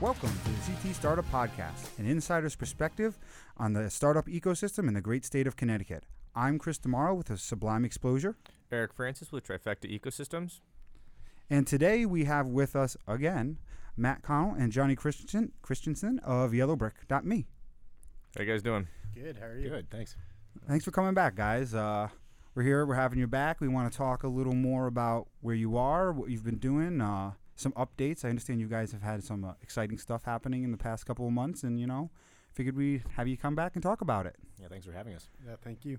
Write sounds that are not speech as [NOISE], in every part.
Welcome to the CT Startup Podcast, an insider's perspective on the startup ecosystem in the great state of Connecticut. I'm Chris Demaro with a Sublime Exposure, Eric Francis with Trifecta Ecosystems. and today we have with us again Matt Connell and Johnny Christensen, Christensen of YellowBrick.me. How you guys doing? Good. How are you? Good, thanks. Thanks for coming back, guys. Uh, we're here. We're having you back. We want to talk a little more about where you are, what you've been doing, uh, some updates. I understand you guys have had some uh, exciting stuff happening in the past couple of months, and you know, figured we have you come back and talk about it. Yeah, thanks for having us. Yeah. Thank you.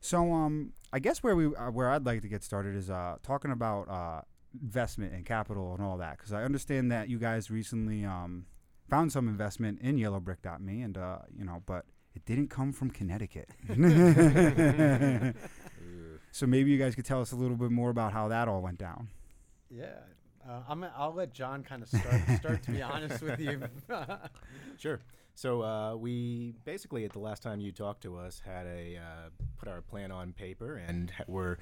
So, um, I guess where we uh, where I'd like to get started is uh, talking about uh, investment and capital and all that, because I understand that you guys recently um, found some investment in YellowBrick.me, and uh, you know, but it didn't come from Connecticut. [LAUGHS] [LAUGHS] so maybe you guys could tell us a little bit more about how that all went down. Yeah. Uh, I'm. I'll let John kind of start. start to be [LAUGHS] honest with you. Sure. So uh, we basically, at the last time you talked to us, had a uh, put our plan on paper and ha- were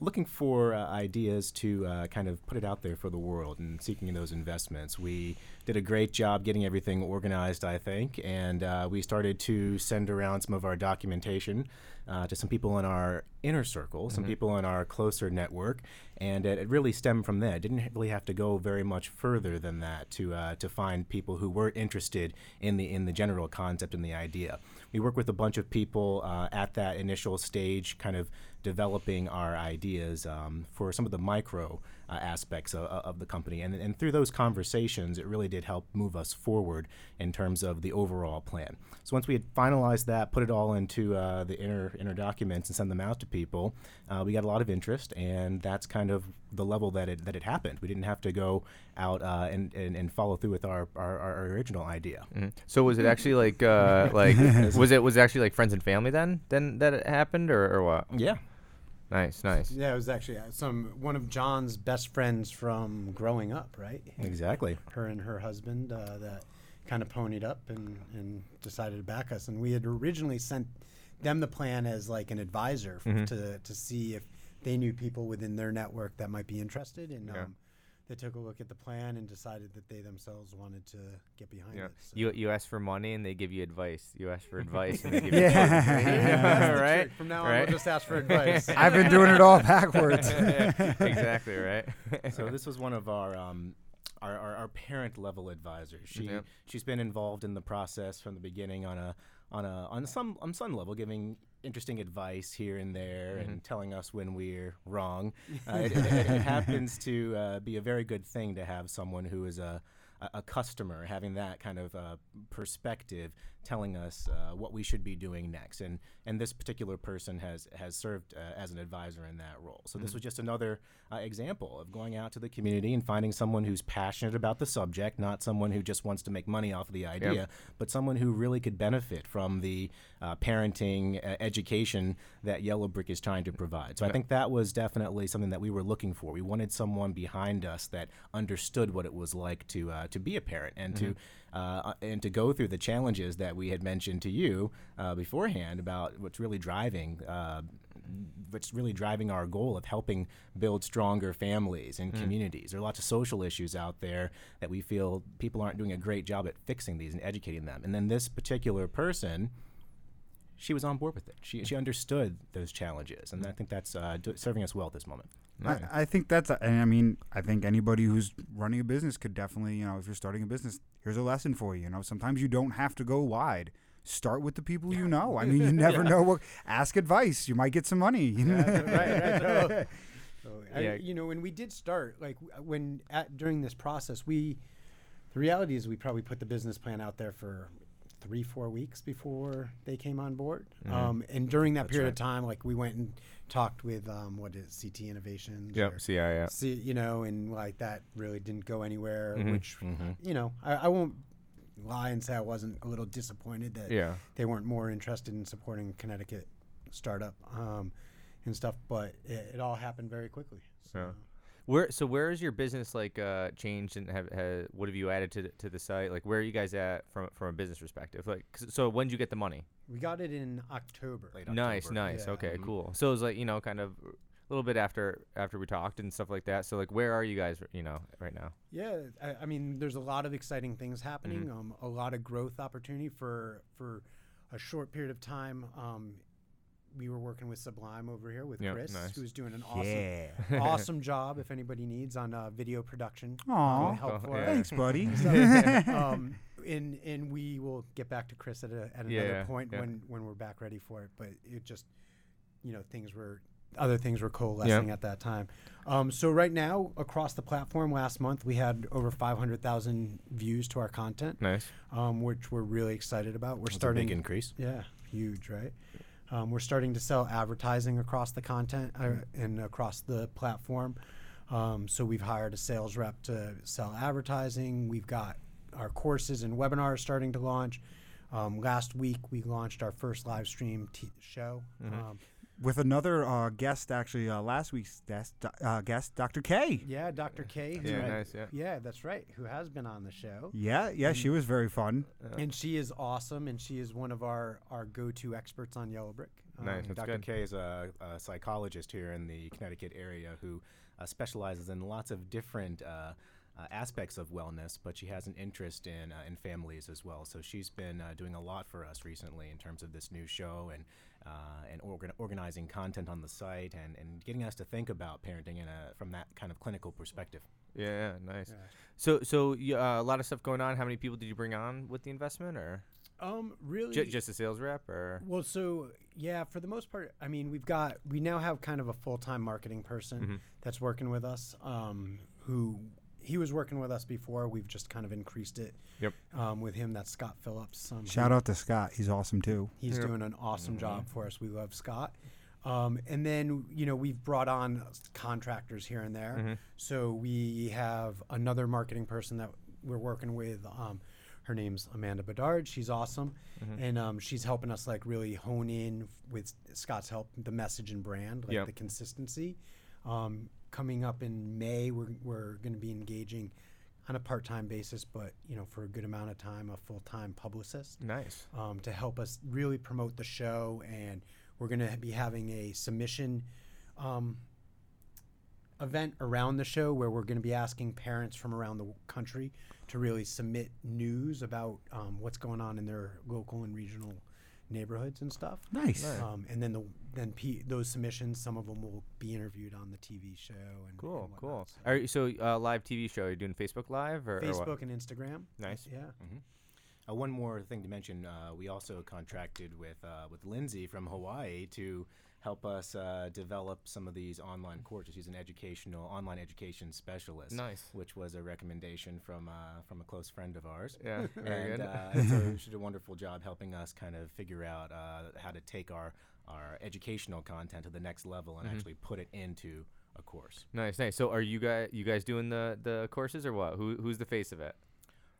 looking for uh, ideas to uh, kind of put it out there for the world and seeking those investments. We did a great job getting everything organized, I think, and uh, we started to send around some of our documentation uh, to some people in our inner circle, some people in our closer network, and it, it really stemmed from that. It didn't really have to go very much further than that to uh, to find people who were interested in the in the general concept and the idea. We work with a bunch of people uh, at that initial stage, kind of developing our ideas um, for some of the micro uh, aspects of, of the company. And, and through those conversations, it really did help move us forward in terms of the overall plan. So once we had finalized that, put it all into uh, the inner, inner documents and send them out to people, uh, we got a lot of interest. And that's kind of the level that it, that it happened. We didn't have to go out uh, and, and, and follow through with our, our, our original idea. Mhm. So was it actually like uh, [LAUGHS] like [LAUGHS] was it was it actually like friends and family then then that it happened or, or what? Yeah. Nice, nice. yeah. It was actually uh, some one of John's best friends from growing up, right? Exactly. Her and her husband uh, that kind of ponied up and and decided to back us. And we had originally sent them the plan as like an advisor f- to to see if they knew people within their network that might be interested. And Yeah. um, they took a look at the plan and decided that they themselves wanted to get behind Yeah. it. So. You you ask for money and they give you advice. You ask for [LAUGHS] advice and they give [LAUGHS] you Yeah. advice. [LAUGHS] That's the right? From now on, Right? we'll just ask for advice. I've been doing it all backwards. exactly right. so this was one of our um, our, our, our parent level advisors. She Yep. she's been involved in the process from the beginning on a on a on some on some level, giving interesting advice here and there and telling us when we're wrong. [LAUGHS] Uh, it, it, it happens to uh, be a very good thing to have someone who is a a- a customer having that kind of uh, perspective telling us uh, what we should be doing next. And and this particular person has has served uh, as an advisor in that role. So this was just another uh, example of going out to the community and finding someone who's passionate about the subject not someone who just wants to make money off of the idea but someone who really could benefit from the uh, parenting uh, education that yellow brick is trying to provide. So i think that was definitely something that we were looking for. We wanted someone behind us that understood what it was like to uh, to be a parent and to uh, and to go through the challenges that we had mentioned to you uh, beforehand about what's really driving uh, what's really driving our goal of helping build stronger families and communities. There are lots of social issues out there that we feel people aren't doing a great job at fixing these and educating them. And then this particular person, she was on board with it. She, she understood those challenges, and I think that's uh, do- serving us well at this moment. I, I think that's, a, and I mean, I think anybody who's running a business could definitely, you know, if you're starting a business, here's a lesson for you. You know, sometimes you don't have to go wide. Start with the people you know. I [LAUGHS] mean, you never know what. Ask advice. You might get some money. [LAUGHS] You know? right, right. [LAUGHS] Oh, so, so I- Yeah. you know, when we did start, like when at, during this process, we, the reality is we probably put the business plan out there for three, four weeks before they came on board. Um, and during that period of time, like we went and talked with um, what is it, CT Innovations? Yep. See, yeah, you know, and like that really didn't go anywhere. Mhm. Which, you know, I, I won't lie and say I wasn't a little disappointed that Yeah. they weren't more interested in supporting Connecticut startup um, and stuff. But it, it all happened very quickly. So. Yeah. Where so where is your business like uh, changed and have, have what have you added to the, to the site? Like where are you guys at from from a business perspective? Like 'cause- so when did you get the money? We got it in October. Late Nice, October. nice. Yeah. Okay, Mhm. cool. So it was like you know kind of a little bit after after we talked and stuff like that. So like where are you guys you know right now? Yeah, I, I mean, there's a lot of exciting things happening. Mm-hmm. Um, a lot of growth opportunity for for a short period of time. Um, we were working with Sublime over here with Yep, Chris, nice. who's doing an awesome Yeah. [LAUGHS] awesome job. If anybody needs on uh, video production, Aw. help Cool, for yeah. Thanks, buddy. [LAUGHS] um, and and we will get back to Chris at, a, at another Yeah, point yeah. when when we're back ready for it. But it just, you know, things were other things were coalescing at that time. Um, so right now across the platform, last month we had over 500,000 views to our content, Nice. um, which we're really excited about. We're That's a starting big increase. yeah, huge, right? Um, we're starting to sell advertising across the content uh, and across the platform. Um, so we've hired a sales rep to sell advertising. We've got our courses and webinars starting to launch. Um, last week we launched our first live stream t- show. Um, With another uh, guest, actually, uh, last week's guest, uh, guest, Dr. K. yeah, Dr. K. who- Yeah, nice. Yeah. Yeah, that's right. Who has been on the show. Yeah, yeah, she was very fun. And she is awesome, and she is one of our, our go-to experts on Yellow Brick. Nice. Um, That's Dr. good. K is a, a psychologist here in the Connecticut area who uh, specializes in lots of different uh, aspects of wellness, but she has an interest in uh, in families as well. So she's been uh, doing a lot for us recently in terms of this new show and uh, and organ- organizing content on the site and, and getting us to think about parenting in a from that kind of clinical perspective. Yeah, yeah, nice. Yeah. So so you, uh, a lot of stuff going on. How many people did you bring on with the investment, or Um, really? J- just a sales rep, or Well, so yeah, for the most part, I mean, we've got we now have kind of a full time marketing person Mm-hmm. that's working with us. Um, who he was working with us before. We've just kind of increased it. Yep. Um, with him, that's Scott Phillips. Um, Shout out to Scott. He's awesome, too. He's Yep. doing an awesome job for us. We love Scott. Um, and then you know we've brought on contractors here and there. So we have another marketing person that we're working with. Um, her name's Amanda Bedard. She's awesome, and um, she's helping us like really hone in with Scott's help the message and brand, like Yep. the consistency. Um, coming up in May, we're we're going to be engaging on a part-time basis, but you know for a good amount of time, a full-time publicist nice? um, to help us really promote the show. And we're going to be having a submission um, event around the show where we're going to be asking parents from around the country to really submit news about um, what's going on in their local and regional neighborhoods and stuff. Nice. Um, and then the then P, those submissions, some of them will be interviewed on the TV show. And Cool, and cool. whatnot. So Are you, so uh, live TV show? Are you doing Facebook Live or or? Facebook and Instagram. Nice. Yeah. Uh, one more thing to mention: uh, we also contracted with uh, with Lindsay from Hawaii to help us uh, develop some of these online courses. She's an educational online education specialist. Nice. Which was a recommendation from uh, from a close friend of ours. Yeah, very and good. uh, [LAUGHS] so she did a wonderful job helping us kind of figure out uh, how to take our our educational content to the next level Mm-hmm. and actually put it into a course. Nice, nice. So are you guys you guys doing the the courses or what? Who who's the face of it?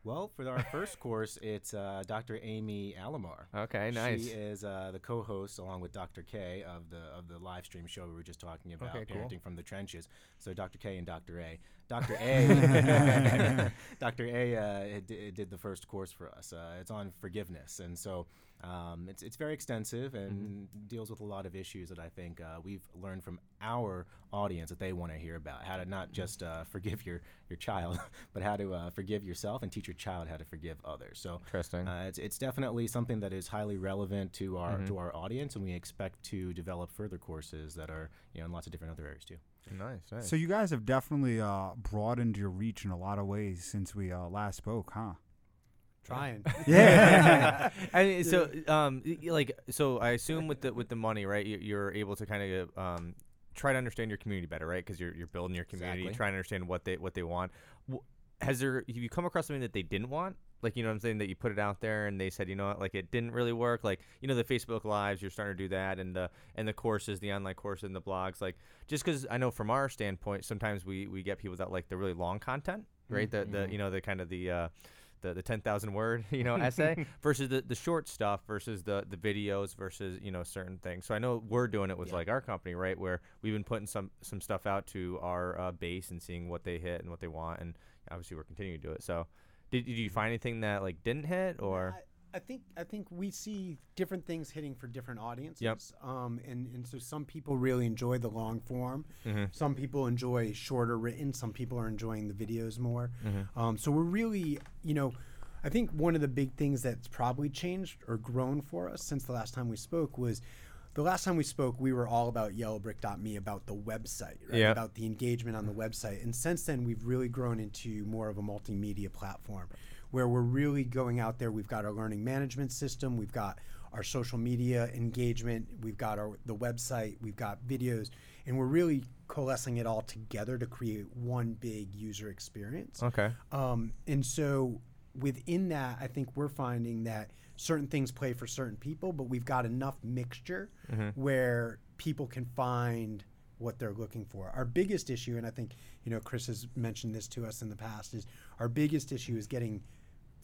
Well, for our first course, it's uh, Dr. Amy Alomar. Okay, nice. She is uh, the co-host along with Dr. K of the of the live stream show we were just talking about, Okay, cool. from the trenches. So Dr. K and Dr. A. Dr. A. [LAUGHS] [LAUGHS] Dr. A. Uh, did, did the first course for us. Uh, it's on forgiveness, and so um, it's it's very extensive and deals with a lot of issues that I think uh, we've learned from our audience that they want to hear about. How to not just uh, forgive your your child, [LAUGHS] but how to uh, forgive yourself and teach your child how to forgive others. So Interesting. uh, it's, it's definitely something that is highly relevant to our Mm-hmm. to our audience, and we expect to develop further courses that are you know in lots of different other areas too. nice, nice. So you guys have definitely uh, broadened your reach in a lot of ways since we uh, last spoke, huh? Trying. [LAUGHS] Yeah. [LAUGHS] I mean, so um, like, so I assume with the with the money, right? you- You're able to kind of um, try to understand your community better, right? Because you're you're building your community, Exactly. trying to understand what they what they want. Has there have you come across something that they didn't want? Like you know what I'm saying that you put it out there and they said you know what like it didn't really work like you know the Facebook lives you're starting to do that and the and the courses the online courses and the blogs like just because I know from our standpoint sometimes we we get people that like the really long content right the the you know the kind of the uh, the, the 10,000 word [LAUGHS] you know essay [LAUGHS] versus the, the short stuff versus the the videos versus you know certain things. So I know we're doing it with Yeah. like our company, right, where we've been putting some some stuff out to our uh, base and seeing what they hit and what they want, and obviously we're continuing to do it. So did, did you find anything that like didn't hit or? I, I think I think we see different things hitting for different audiences. Um, and and so some people really enjoy the long form. Mhm. Some people enjoy shorter written. Some people are enjoying the videos more. Mm-hmm. Um, so we're really, you know, I think one of the big things that's probably changed or grown for us since the last time we spoke was. The last time we spoke, we were all about yellowbrick.me, about the website, right? Yeah. about the engagement on the website. And since then, we've really grown into more of a multimedia platform where we're really going out there. We've got our learning management system, we've got our social media engagement, we've got our the website, we've got videos, and we're really coalescing it all together to create one big user experience. Okay. Um, and so within that, I think we're finding that certain things play for certain people, but we've got enough mixture where people can find what they're looking for. Our biggest issue, and I think you know Chris has mentioned this to us in the past, is our biggest issue is getting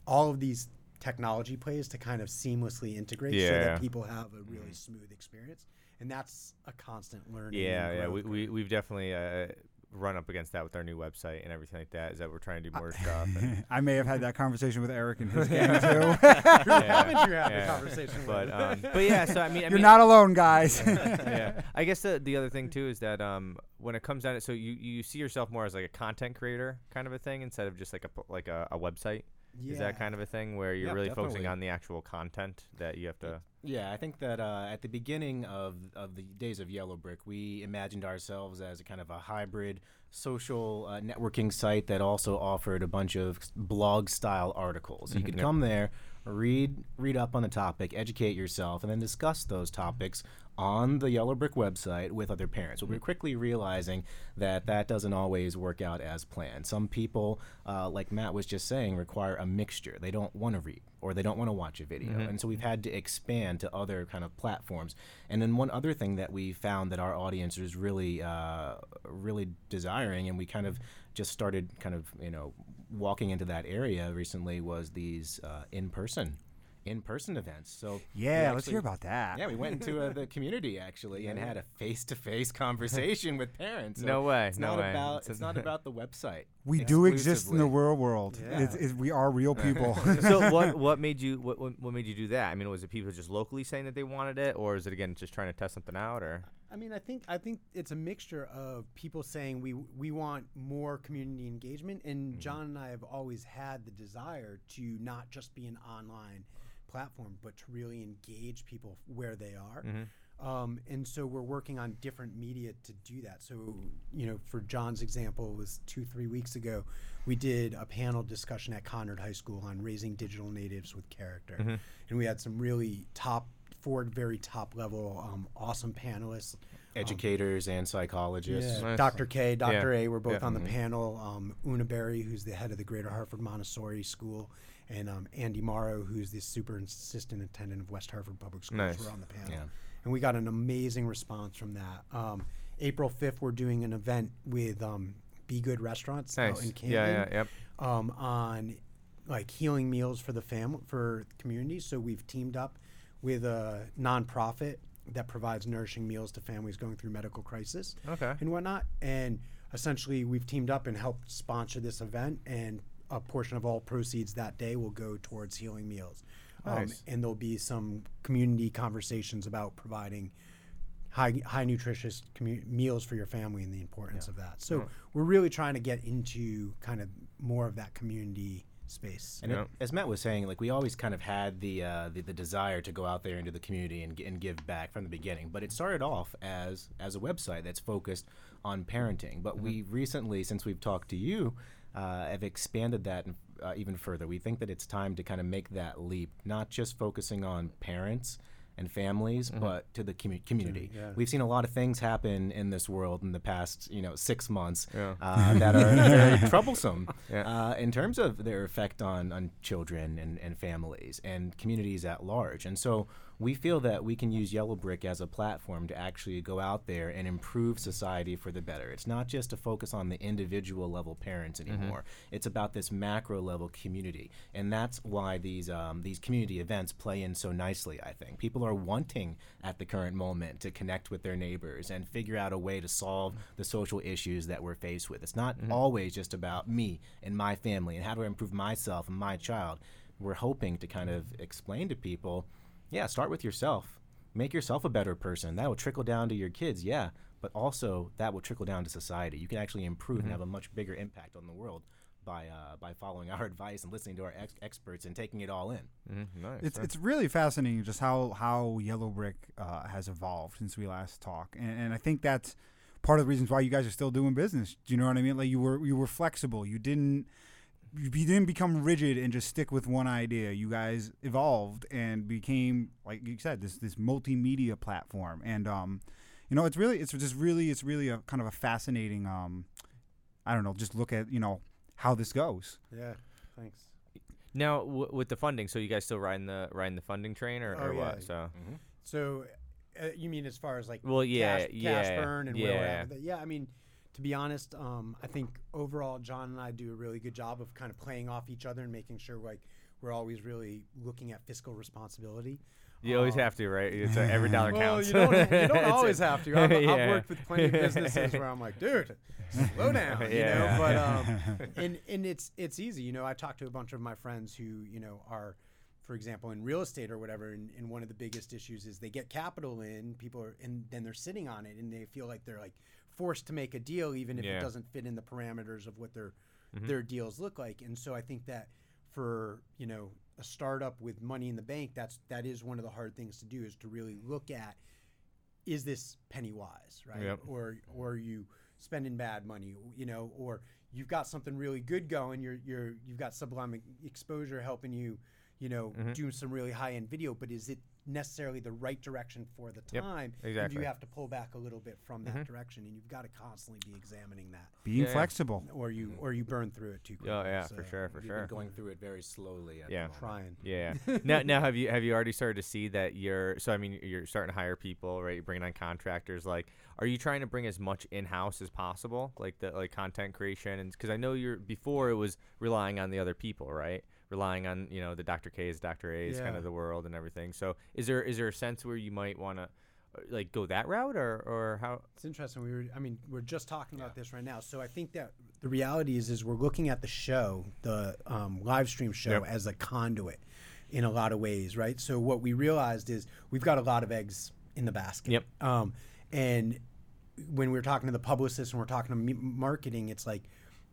all of these technology plays to kind of seamlessly integrate so that people have a really smooth experience. And that's a constant learning. Yeah, and yeah, We, we, we've definitely uh, run up against that with our new website and everything like that. Is that we're trying to do more [LAUGHS] stuff. And, [LAUGHS] I may have had that conversation with Eric and his [LAUGHS] gang too. haven't you had the conversation but with? um, but yeah, so I mean, I You're mean, not alone, guys. yeah. I guess the the other thing too is that um when it comes down to so you you see yourself more as like a content creator kind of a thing instead of just like a p- like a, a website. Is that kind of a thing where you're Yeah, really focusing on the actual content that you have to? Yeah, I think that uh, at the beginning of, of the days of Yellow Brick, we imagined ourselves as a kind of a hybrid social uh, networking site that also offered a bunch of blog style articles. You could Yep. come there, read read up on a topic, educate yourself, and then discuss those topics on the Yellow Brick website with other parents. But we're quickly realizing that that doesn't always work out as planned. Some people, uh, like Matt was just saying, require a mixture. They don't want to read or they don't want to watch a video. And so we've had to expand to other kind of platforms. And then one other thing that we found that our audience is really, uh, really desiring, and we kind of just started kind of, you know, walking into that area recently was these uh, in-person, in-person events. So we yeah, let's actually- hear about that. yeah, we went into uh, the [LAUGHS] community actually and had a face-to-face [LAUGHS] conversation with parents. So No way, It's no not way. about It's it's not [LAUGHS] about the website. We do exist in the real world. Yeah. It's, it's, we are real people. so what what made you what, what what made you do that? I mean, was it people just locally saying that they wanted it, or is it again just trying to test something out, or? I mean, I think I think it's a mixture of people saying we we want more community engagement, and John and I have always had the desire to not just be an online platform, but to really engage people where they are. Um, and so we're working on different media to do that. So, you know, for John's example, it was two, three weeks ago, we did a panel discussion at Conard High School on raising digital natives with character. And we had some really top, four very top level, um, awesome panelists. Educators and psychologists. Yeah. Nice. Dr. K, Dr. Yeah. A were both Yeah. on the panel. Um, Una Berry, who's the head of the Greater Hartford Montessori School, and um, Andy Morrow, who's the super superintendent of West Hartford Public Schools, Nice. were on the panel. Yeah. And we got an amazing response from that. Um, April 5th, we're doing an event with um, Be Good Restaurants out in Camden Yeah, yeah, yep. um, on like healing meals for the family for communities. So we've teamed up with a nonprofit that provides nourishing meals to families going through medical crisis Okay. and whatnot. And essentially, we've teamed up and helped sponsor this event, and a portion of all proceeds that day will go towards healing meals. Um, and there'll be some community conversations about providing high high nutritious commu- meals for your family and the importance of that. So we're really trying to get into kind of more of that community space. And it- as Matt was saying, like we always kind of had the, uh, the the desire to go out there into the community and, and give back from the beginning. But it started off as as a website that's focused on parenting. But we recently, since we've talked to you, uh, have expanded that uh, even further. We think that it's time to kind of make that leap, not just focusing on parents and families, but to the commu- community. yeah. We've seen a lot of things happen in this world in the past, you know, six months Yeah. uh, that are [LAUGHS] very [LAUGHS] troublesome Yeah. uh, in terms of their effect on, on children and, and families and communities at large. And so we feel that we can use Yellow Brick as a platform to actually go out there and improve society for the better. It's not just to focus on the individual level parents anymore. It's about this macro level community, and that's why these um, these community events play in so nicely. I think people are wanting at the current moment to connect with their neighbors and figure out a way to solve the social issues that we're faced with. It's not always just about me and my family and how do I improve myself and my child. We're hoping to kind of explain to people yeah, start with yourself. Make yourself a better person. That will trickle down to your kids, yeah, but also that will trickle down to society. You can actually improve and have a much bigger impact on the world by uh, by following [LAUGHS] our advice and listening to our ex- experts and taking it all in. Mm, nice. It's nice. it's really fascinating just how how Yellow Brick uh, has evolved since we last talked, and, and I think that's part of the reasons why you guys are still doing business. Do you know what I mean? Like you were you were flexible. You didn't you didn't become rigid and just stick with one idea. You guys evolved and became like you said this this multimedia platform, and um, you know it's really it's just really it's really a kind of a fascinating um, I don't know just look at you know how this goes. Yeah. Thanks. now w- with the funding. So you guys still riding the riding the funding train, or, Oh, or yeah. what? So So, uh, you mean as far as like Well, yeah, cash, yeah, cash burn and where we're yeah. at? Yeah, I mean, to be honest, um, I think overall John and I do a really good job of kind of playing off each other and making sure like we're always really looking at fiscal responsibility. you always Um, have to, right? It's uh, every dollar Well, counts. you don't, you [LAUGHS] don't a- always have to. I've, [LAUGHS] Yeah. I've worked with plenty of businesses where I'm like, dude, slow [LAUGHS] down, you Yeah. know. But um, and and it's it's easy, you know. I talked to a bunch of my friends who you know are, for example, in real estate or whatever. And, and one of the biggest issues is they get capital in, people are, and then they're sitting on it, and they feel like they're like forced to make a deal, even if Yeah. it doesn't fit in the parameters of what their Mhm. their deals look like. And so I think that for you know a startup with money in the bank, that's that is one of the hard things to do is to really look at is this penny wise, right? Yep. Or or are you spending bad money, you know, or you've got something really good going. You're you're you've got Sublime Exposure helping you, you know, Mhm. do some really high end video. But is it necessarily the right direction for the Yep, time? And exactly. you have to pull back a little bit from that Mhm. direction? And you've got to constantly be examining that, Being Yeah, yeah. flexible. or you or you burn through it too quickly. Oh yeah, So, for sure, for We've sure. been going through it very slowly. At Yeah. moment. Trying. Yeah. [LAUGHS] now, now have you have you already started to see that you're so I mean you're starting to hire people, right? You're bringing on contractors. Like, are you trying to bring as much in house as possible, like the like content creation? And because I know you're before it was relying on the other people, right? Relying on you know the Dr. K's, Dr. A's, kind of the world and everything. So is there is there a sense where you might want to like go that route or or how? It's interesting. We were, I mean, we're just talking about this right now. So I think that the reality is, is we're looking at the show, the um, live stream show, Yep. as a conduit in a lot of ways, right? So what we realized is we've got a lot of eggs in the basket. Yep. Um, and when we're talking to the publicists and we're talking to m- marketing, it's like,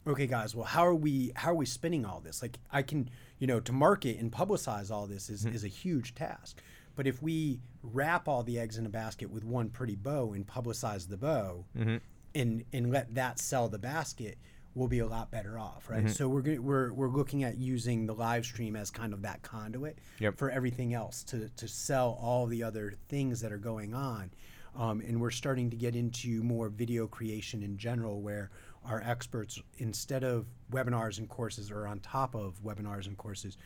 okay, guys, well, how are we how are we spinning all this? Like, I can, you know, to market and publicize all this is, mm-hmm. is a huge task. But if we wrap all the eggs in a basket with one pretty bow and publicize the bow, mm-hmm. and and let that sell the basket, we'll be a lot better off, right? Mm-hmm. So we're gonna, we're we're looking at using the live stream as kind of that conduit Yep. for everything else to to sell all the other things that are going on. Um, and we're starting to get into more video creation in general, where our experts, instead of webinars and courses, or on top of webinars and courses,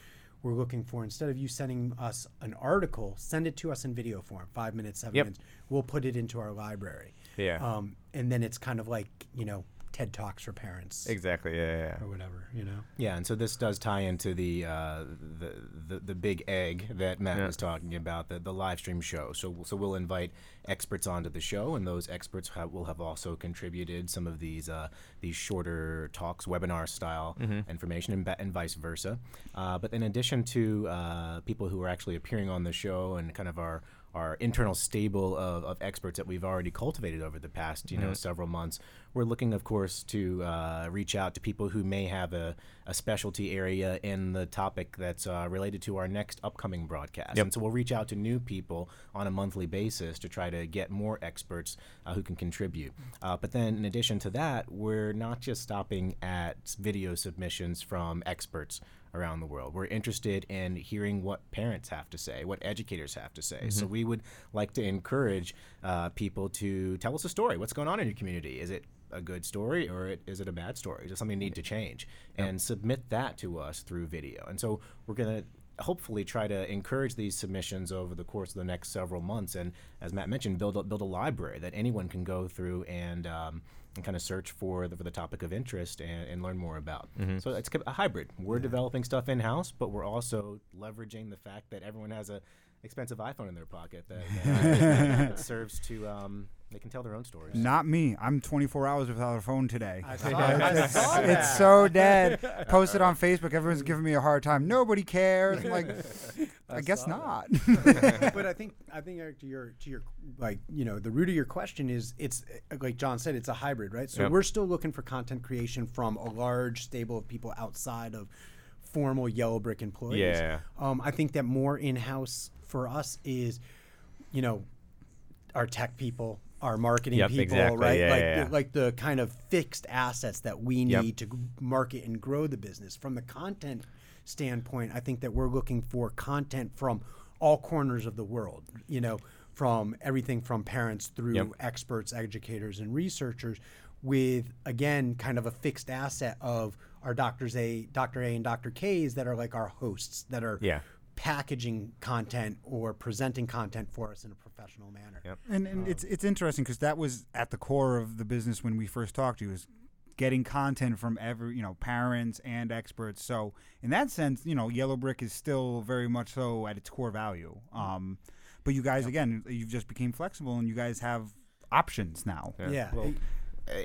we're looking for instead of you sending us an article, send it to us in video form, five minutes, seven Yep. minutes. We'll put it into our library. Yeah. Um, and then it's kind of like you know TED talks for parents Exactly. Yeah. yeah, or whatever. You know. Yeah, and so this does tie into the uh, the, the the big egg that Matt Yeah. was talking about, the the live stream show. So so we'll invite experts onto the show, and those experts have, will have also contributed some of these uh, these shorter talks, webinar style information, and, ba- and vice versa. Uh, but in addition to uh, people who are actually appearing on the show and kind of our our internal stable of, of experts that we've already cultivated over the past you know several months we're looking of course to uh, reach out to people who may have a, a specialty area in the topic that's uh, related to our next upcoming broadcast Yep. and so we'll reach out to new people on a monthly basis to try to get more experts uh, who can contribute uh, but then in addition to that we're not just stopping at video submissions from experts around the world. We're interested in hearing what parents have to say, what educators have to say. So we would like to encourage uh, people to tell us a story. What's going on in your community? Is it a good story or it, is it a bad story? Does something need to change? And submit that to us through video. And so we're going to hopefully try to encourage these submissions over the course of the next several months. And as Matt mentioned, build a, build a library that anyone can go through and um, and kind of search for the, for the topic of interest and, and learn more about. So it's a hybrid. We're developing stuff in house, but we're also leveraging the fact that everyone has a expensive iPhone in their pocket that, that, that [LAUGHS] serves to um, they can tell their own stories. Not me. I'm 24 hours without a phone today. I saw, I it's, saw it's so dead. Posted on Facebook. Everyone's giving me a hard time. Nobody cares. I'm like, [LAUGHS] I, guess not. [LAUGHS] but I think I think Eric, to your to your like you know the root of your question is it's like John said it's a hybrid right so Yep. we're still looking for content creation from a large stable of people outside of formal yellow brick employees Yeah. um, I think that more in house for us is you know our tech people our marketing Yep, people exactly. right Yeah, like yeah, the, like the kind of fixed assets that we Yep. need to market and grow the business from the content standpoint i think that we're looking for content from all corners of the world you know from everything from parents through Yep. experts educators and researchers with again kind of a fixed asset of our doctors a dr a and dr k's that are like our hosts that are Yeah. Packaging content or presenting content for us in a professional manner Yep. And, and it's it's interesting because that was at the core of the business when we first talked to you is getting content from every you know parents and experts. So in that sense, you know, Yellow Brick is still very much so at its core value. Um, but you guys again, you've just became flexible and you guys have options now. Yeah. yeah, Well,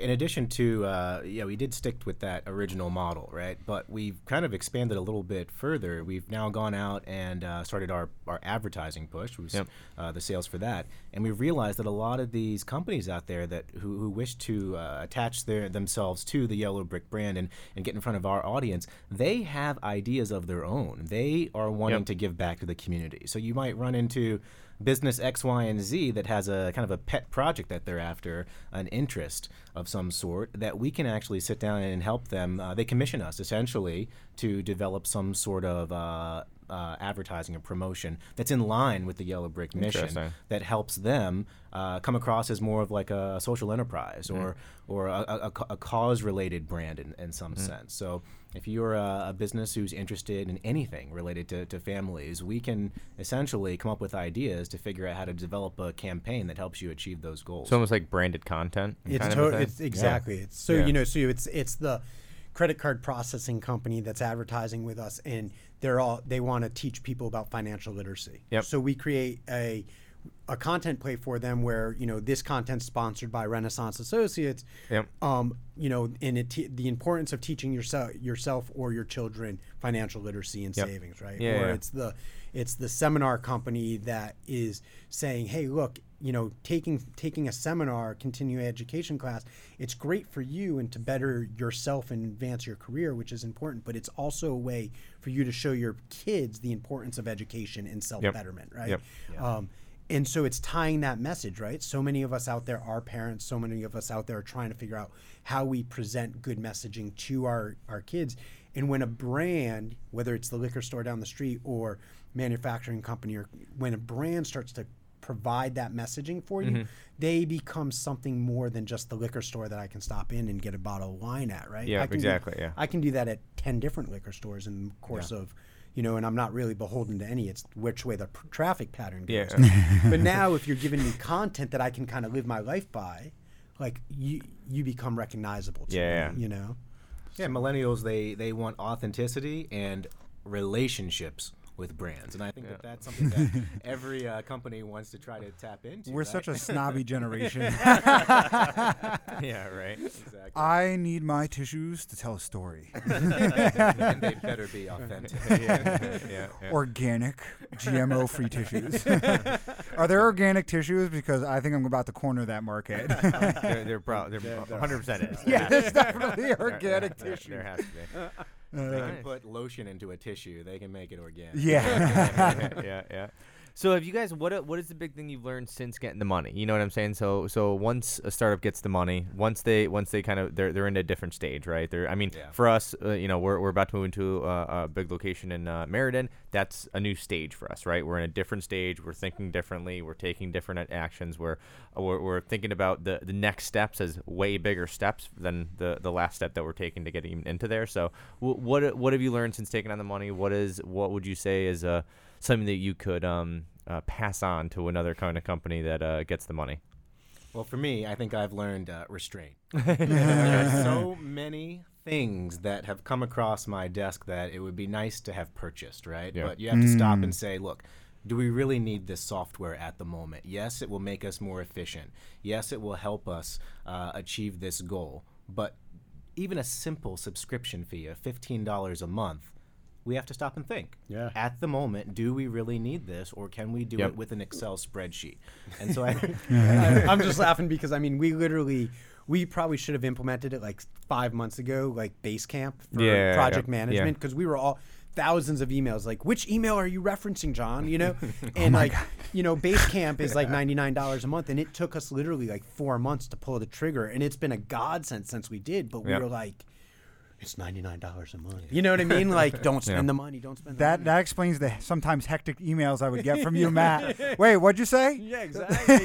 in addition to, uh, yeah, we did stick with that original model, right? But we've kind of expanded a little bit further. We've now gone out and uh, started our, our advertising push, was, Yep. uh, the sales for that, and we've realized that a lot of these companies out there that who, who wish to uh, attach their themselves to the Yellow Brick brand and, and get in front of our audience, they have ideas of their own. They are wanting Yep. to give back to the community. So you might run into business X, Y, and Z that has a kind of a pet project that they're after, an interest of some sort, that we can actually sit down and help them. Uh, they commission us essentially to develop some sort of uh, uh, advertising or promotion that's in line with the Yellow Brick mission that helps them uh, come across as more of like a social enterprise or or a, a, a cause related brand in, in some sense. So if you're a, a business who's interested in anything related to, to families, we can essentially come up with ideas to figure out how to develop a campaign that helps you achieve those goals. It's almost like branded content. It's, kind to- thing. it's exactly. It's so Yeah. you know, so it's it's the credit card processing company that's advertising with us, and they're all they want to teach people about financial literacy. Yep. So we create a a content play for them where you know this content's sponsored by Renaissance Associates. Yep. Um, you know, and it te- the importance of teaching yourself yourself or your children financial literacy and Yep. savings, right? Yeah, or yeah. it's the it's the seminar company that is saying, "Hey, look, you know, taking taking a seminar, continuing education class, it's great for you and to better yourself and advance your career, which is important. But it's also a way for you to show your kids the importance of education and self betterment, right? Yep. Um, and so it's tying that message, right? So many of us out there are parents. So many of us out there are trying to figure out how we present good messaging to our, our kids. And when a brand, whether it's the liquor store down the street or manufacturing company, or when a brand starts to provide that messaging for you, Mm-hmm. they become something more than just the liquor store that I can stop in and get a bottle of wine at, right? Yeah, I can exactly, Do, yeah. I can do that at 10 different liquor stores in the course of, you know, and I'm not really beholden to any. It's which way the pr- traffic pattern goes. Yeah. [LAUGHS] but now, if you're giving me content that I can kind of live my life by, like you, you become recognizable. To Yeah, me, yeah. you know. yeah, millennials they they want authenticity and relationships with brands, and I think that that's something that [LAUGHS] every uh, company wants to try to tap into. We're right? such a snobby [LAUGHS] generation. yeah, right. [LAUGHS] exactly. I need my tissues to tell a story. and they better be authentic. yeah, yeah, yeah. organic, GMO free tissues. Are there organic tissues? Because I think I'm about to corner that market. they're they're, pro- they're 100 percent is. yeah, There there's has to definitely There- organic there, tissue. There has to be. They Uh, can put lotion into a tissue. They can make it organic. yeah. [LAUGHS] [LAUGHS] yeah, yeah. So have you guys what what is the big thing you've learned since getting the money? You know what I'm saying? So so once a startup gets the money, once they once they kind of they're they're in a different stage, right? They're I mean Yeah. for us, uh, you know, we're we're about to move into a, a big location in uh, Meriden. That's a new stage for us, right? We're in a different stage. We're thinking differently. We're taking different actions. We're uh, we're, we're thinking about the the next steps as way bigger steps than the the last step that we're taking to get even into there. So wh- what what have you learned since taking on the money? What is what would you say is uh something that you could um uh, pass on to another kind of company that uh, gets the money? Well, for me, I think I've learned uh, restraint. [LAUGHS] there are so many things that have come across my desk that it would be nice to have purchased, right? Yeah. But you have to stop and say, look, do we really need this software at the moment? Yes, it will make us more efficient. Yes, it will help us uh, achieve this goal. But even a simple subscription fee of $15 a month, we have to stop and think. Yeah. At the moment, do we really need this, or can we do Yep. it with an Excel spreadsheet? And so I, [LAUGHS] I, I'm just laughing because I mean, we literally, we probably should have implemented it like five months ago, like Basecamp for Yeah, project yeah, yeah. management, because we were all thousands of emails like, which email are you referencing, John? You know, [LAUGHS] oh and like, you know, Basecamp is like [LAUGHS] ninety nine dollars a month, and it took us literally like four months to pull the trigger, and it's been a godsend since we did, but we Yeah. were like. It's ninety nine dollars a month. You know what I mean? Like, don't spend Yeah. the money. Don't spend the That money. that explains the sometimes hectic emails I would get from you, [LAUGHS] Matt. Wait, what'd you say? Yeah, exactly.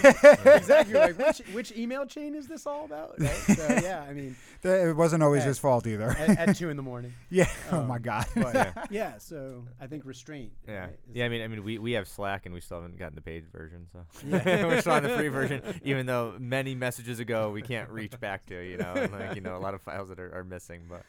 exactly. Like, which, which email chain is this all about? Right? So, [LAUGHS] yeah, I mean, Th- It wasn't always Hey. his fault either. at, at two in the morning. [LAUGHS] yeah. oh um, my God. But Yeah. yeah. so I think restraint. Yeah, right, is- yeah. I mean, I mean, we, we have Slack and we still haven't gotten the paid version, so Yeah. we're still on the free version, even though many messages ago we can't reach back to. You know, and like you know, a lot of files that are, are missing, but.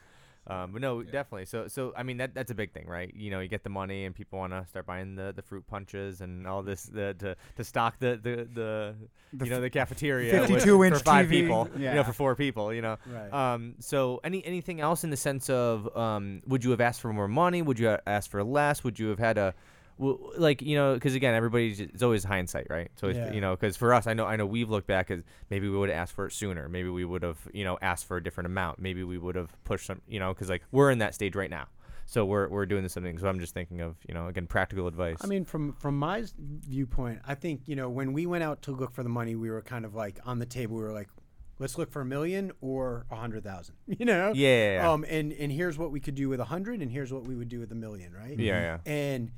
Um, but no, definitely. So, so I mean, that that's a big thing, right? You know, you get the money, and people want to start buying the, the fruit punches and all this the, to to stock the the, the, The you know the cafeteria 52 inch for five TV, people, you yeah. know, for four people, you know. Right. Um, so any anything else in the sense of um, would you have asked for more money? Would you have asked for less? Would you have had a like you know because again everybody's it's always hindsight right so Yeah. you know because for us I know I know we've looked back as maybe we would have asked for it sooner maybe we would have you know asked for a different amount maybe we would have pushed some you know because like we're in that stage right now so we're we're doing this something so I'm just thinking of you know again practical advice I mean, from from my viewpoint, I think you know when we went out to look for the money, we were kind of like on the table. We were like, let's look for a million or a hundred thousand. [LAUGHS] You know? Yeah. Um, and and here's what we could do with a hundred, and here's what we would do with a million, right? Yeah, yeah. And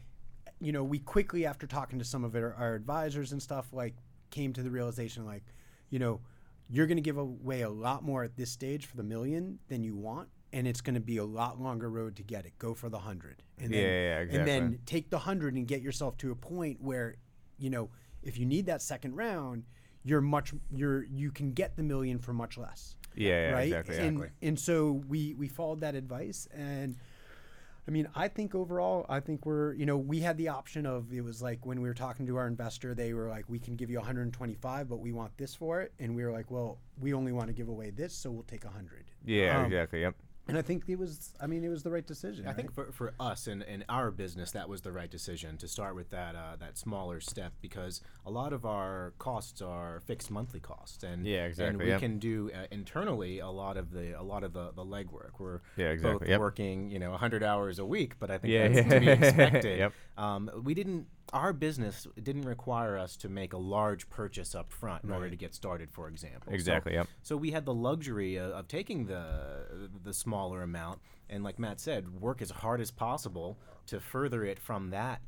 you know, we quickly after talking to some of our, our advisors and stuff, like came to the realization, like, you know, you're going to give away a lot more at this stage for the million than you want. And it's going to be a lot longer road to get it. Go for the hundred, and then Yeah, yeah, yeah, and then take the hundred and get yourself to a point where, you know, if you need that second round, you're much you're you can get the million for much less yeah, yeah right? exactly. And, and so we we followed that advice, and I mean, I think overall, I think we're you know we had the option of it was like when we were talking to our investor, they were like, we can give you 125, but we want this for it, and we were like, well, we only want to give away this, so we'll take 100. yeah Um, exactly yep And I think it was, I mean, it was the right decision. I right? think for, for us in, in our business, that was the right decision to start with that uh, that smaller step because a lot of our costs are fixed monthly costs, and Yeah, and exactly, we yep. can do uh, internally a lot of the a lot of the, the legwork. We're Yeah, exactly, both yep. working you know 100 hours a week, but I think Yeah, that's to be [LAUGHS] expected. Yep. um, we didn't. Our business didn't require us to make a large purchase up front in order to get started, for example. So- Exactly, yep. so we had the luxury of, of taking the the smaller amount, and like Matt said, work as hard as possible to further it from that,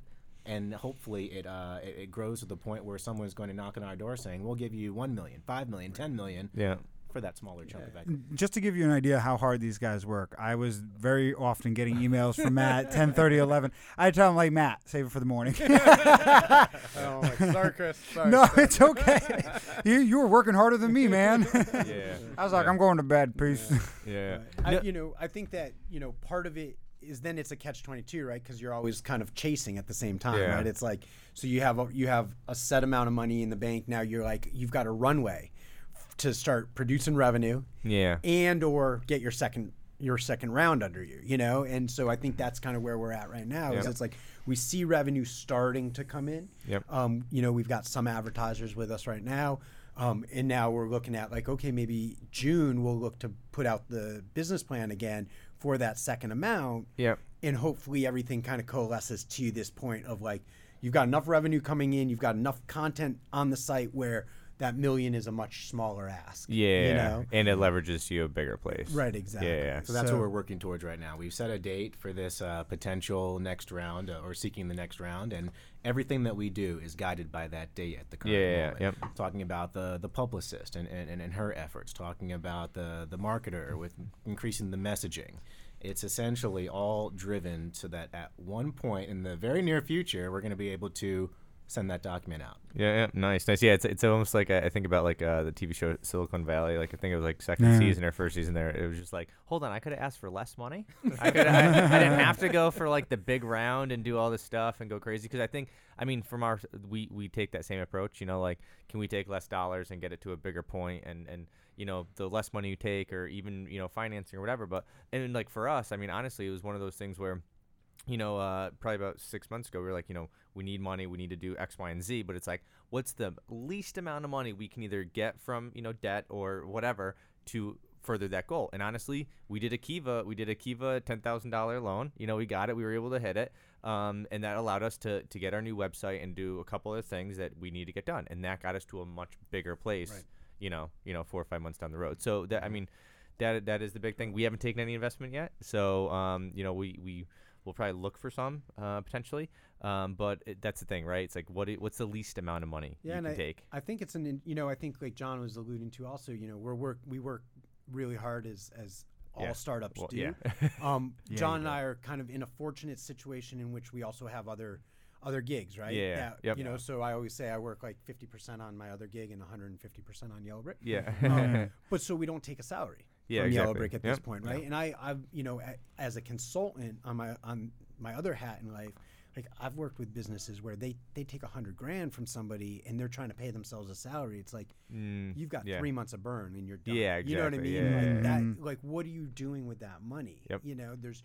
and hopefully it uh, it, it grows to the point where someone's going to knock on our door saying, "We'll give you one million, five million, ten million yeah for that smaller chunk of equity." Just to give you an idea how hard these guys work, I was very often getting emails from Matt [LAUGHS] 10, 30, 11. I tell him like Matt, save it for the morning. [LAUGHS] oh, like, sorry, Chris. Sorry, no, sorry. it's okay. [LAUGHS] you you were working harder than me, man. yeah I was like, I'm going to bed. Peace. yeah I, you know, I think that you know part of it is then it's a catch twenty two, right? Because you're always kind of chasing at the same time, Yeah. right? It's like so you have a, you have a set amount of money in the bank now. You're like you've got a runway f- to start producing revenue yeah and or get your second your second round under you, you know. And so I think that's kind of where we're at right now. Is it's like we see revenue starting to come in. Yep. Um, you know, we've got some advertisers with us right now. Um, and now we're looking at like, okay, maybe June we'll look to put out the business plan again for that second amount. Yep. And hopefully everything kind of coalesces to this point of like, you've got enough revenue coming in, you've got enough content on the site where that million is a much smaller ask. Yeah, you know. and it leverages you a bigger place. Right, exactly. Yeah, yeah. So that's what we're working towards right now. We've set a date for this uh, potential next round uh, or seeking the next round, and everything that we do is guided by that date at the current Yeah, yeah, yep. Talking about the the publicist and, and, and her efforts, talking about the the marketer with increasing the messaging. It's essentially all driven so that at one point in the very near future, we're going to be able to send that document out. Yeah, yeah, nice, nice. Yeah, it's it's almost like I think about like uh, the TV show Silicon Valley. Like I think it was like second Yeah. season or first season. There, it was just like, hold on, I could have asked for less money. [LAUGHS] I could, I, I didn't have to go for like the big round and do all this stuff and go crazy. Because I think, I mean, from our we we take that same approach. You know, like can we take less dollars and get it to a bigger point and and you know the less money you take or even you know financing or whatever. But and like for us, I mean, honestly, it was one of those things where you know, uh, probably about six months ago, we were like, you know, we need money, we need to do X, Y, and Z. But it's like, what's the least amount of money we can either get from, you know, debt or whatever to further that goal? And honestly, we did a Kiva, we did a Kiva ten thousand dollar loan. You know, we got it, we were able to hit it, um, and that allowed us to to get our new website and do a couple of things that we need to get done, and that got us to a much bigger place. Right. You know, you know, four or five months down the road. So that I mean, that that is the big thing. We haven't taken any investment yet, so um, you know, we we we'll probably look for some uh, potentially. Um, but it, that's the thing, right? It's like what what's the least amount of money Yeah, you can I, take? I think it's an you know I think like John was alluding to also you know we're work we work really hard as as all Yeah. startups Well, do. yeah. [LAUGHS] um, [LAUGHS] Yeah, John and. I are kind of in a fortunate situation in which we also have other other gigs, right? Yeah, That, yep. You know, so I always say I work like 50% on my other gig and 150% on Yellow Brick. yeah, Um, [LAUGHS] but so we don't take a salary Yeah, from Yellow. Brick at this point, right? And I, I've you know, as a consultant on my on my other hat in life, like I've worked with businesses where they they take a hundred grand from somebody and they're trying to pay themselves a salary. It's like Mm, you've got yeah. three months of burn and you're done. Yeah, exactly. You know what I mean? Yeah, like yeah, that. Like what are you doing with that money? Yep. You know, there's.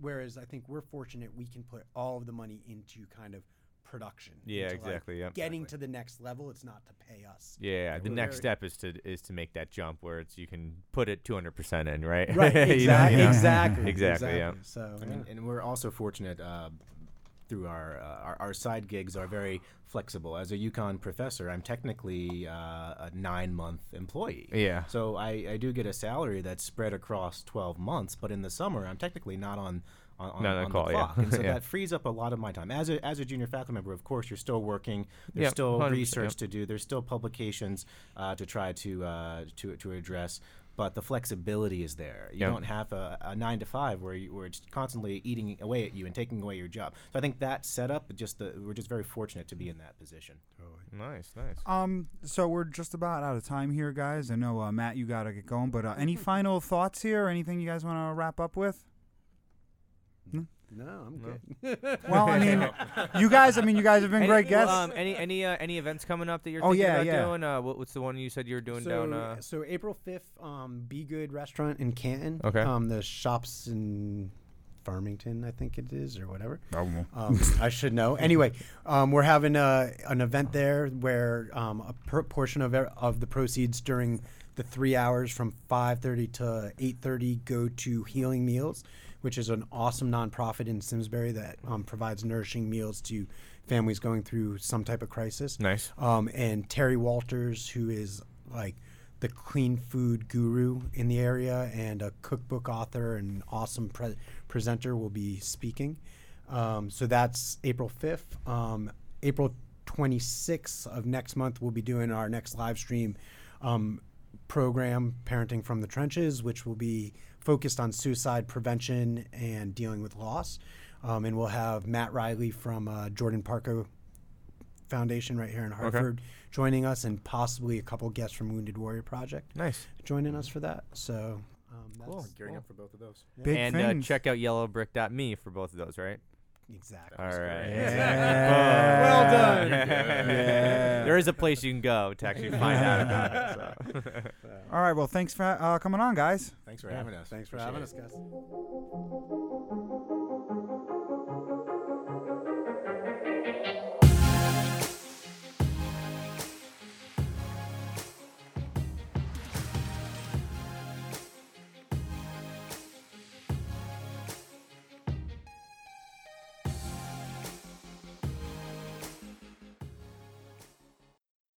Whereas I think we're fortunate we can put all of the money into kind of production. Yeah, into, like, exactly, yep. Getting to the next level, it's not to pay us. yeah. The next step is to is to make that jump where it's you can put it two hundred percent in, right? Right. [LAUGHS] You know, Exactly. you [LAUGHS] know? Exactly. Exactly, yeah. So I mean, and we're also fortunate uh, through our, uh, our our side gigs are very flexible. As a UConn professor, I'm technically uh, a nine month employee. Yeah. So I, I do get a salary that's spread across 12 months, but in the summer, I'm technically not on. On, on, Not on on call, the yeah. clock, and so [LAUGHS] Yeah. that frees up a lot of my time. As a as a junior faculty member, of course, you're still working. There's Yep, still research yep. to do. There's still publications uh, to try to uh, to to address. But the flexibility is there. You Yep. don't have a, a nine to five where you, where it's constantly eating away at you and taking away your job. So I think that setup, just the, we're just very fortunate to be in that position. Nice, nice. Um, so we're just about out of time here, guys. I know uh, Matt, you gotta get going, but uh, any [LAUGHS] final thoughts here? Anything you guys want to wrap up with? No, I'm No. good. [LAUGHS] Well, I mean, you guys. I mean, you guys have been Any, great guests. Um, any any uh, any events coming up that you're Oh, thinking yeah, about yeah. doing? Uh, what, what's the one you said you were doing so, down? Uh, so April fifth, um, Be Good Restaurant in Canton. Okay. Um, the shops in Farmington, I think it is, or whatever. Oh, Um, I should know. Anyway, um, we're having a, an event there where um, a per- portion of e- of the proceeds during the three hours from 5:30 to 8:30 go to Healing Meals, which is an awesome nonprofit in Simsbury that um, provides nourishing meals to families going through some type of crisis. nice. Um, and Terry Walters, who is like the clean food guru in the area and a cookbook author and awesome pre- presenter, will be speaking. Um, so that's April 5th. Um, April 26th of next month, we'll be doing our next live stream um, program, Parenting from the Trenches, which will be focused on suicide prevention and dealing with loss. Um, and we'll have Matt Riley from uh, Jordan Porco Foundation right here in Hartford joining us, and possibly a couple guests from Wounded Warrior Project Nice. joining us for that. So um, that's Cool. Gearing up for both of those. Big and uh, check out yellowbrick.me for both of those, right? Exactly. All right. Yeah. Well done. Yeah. there is a place you can go to actually [LAUGHS] find out about it. So. [LAUGHS] All right. Well, thanks for uh, coming on, guys. Thanks for Yeah, having us. Thanks for Appreciate having it. us, guys.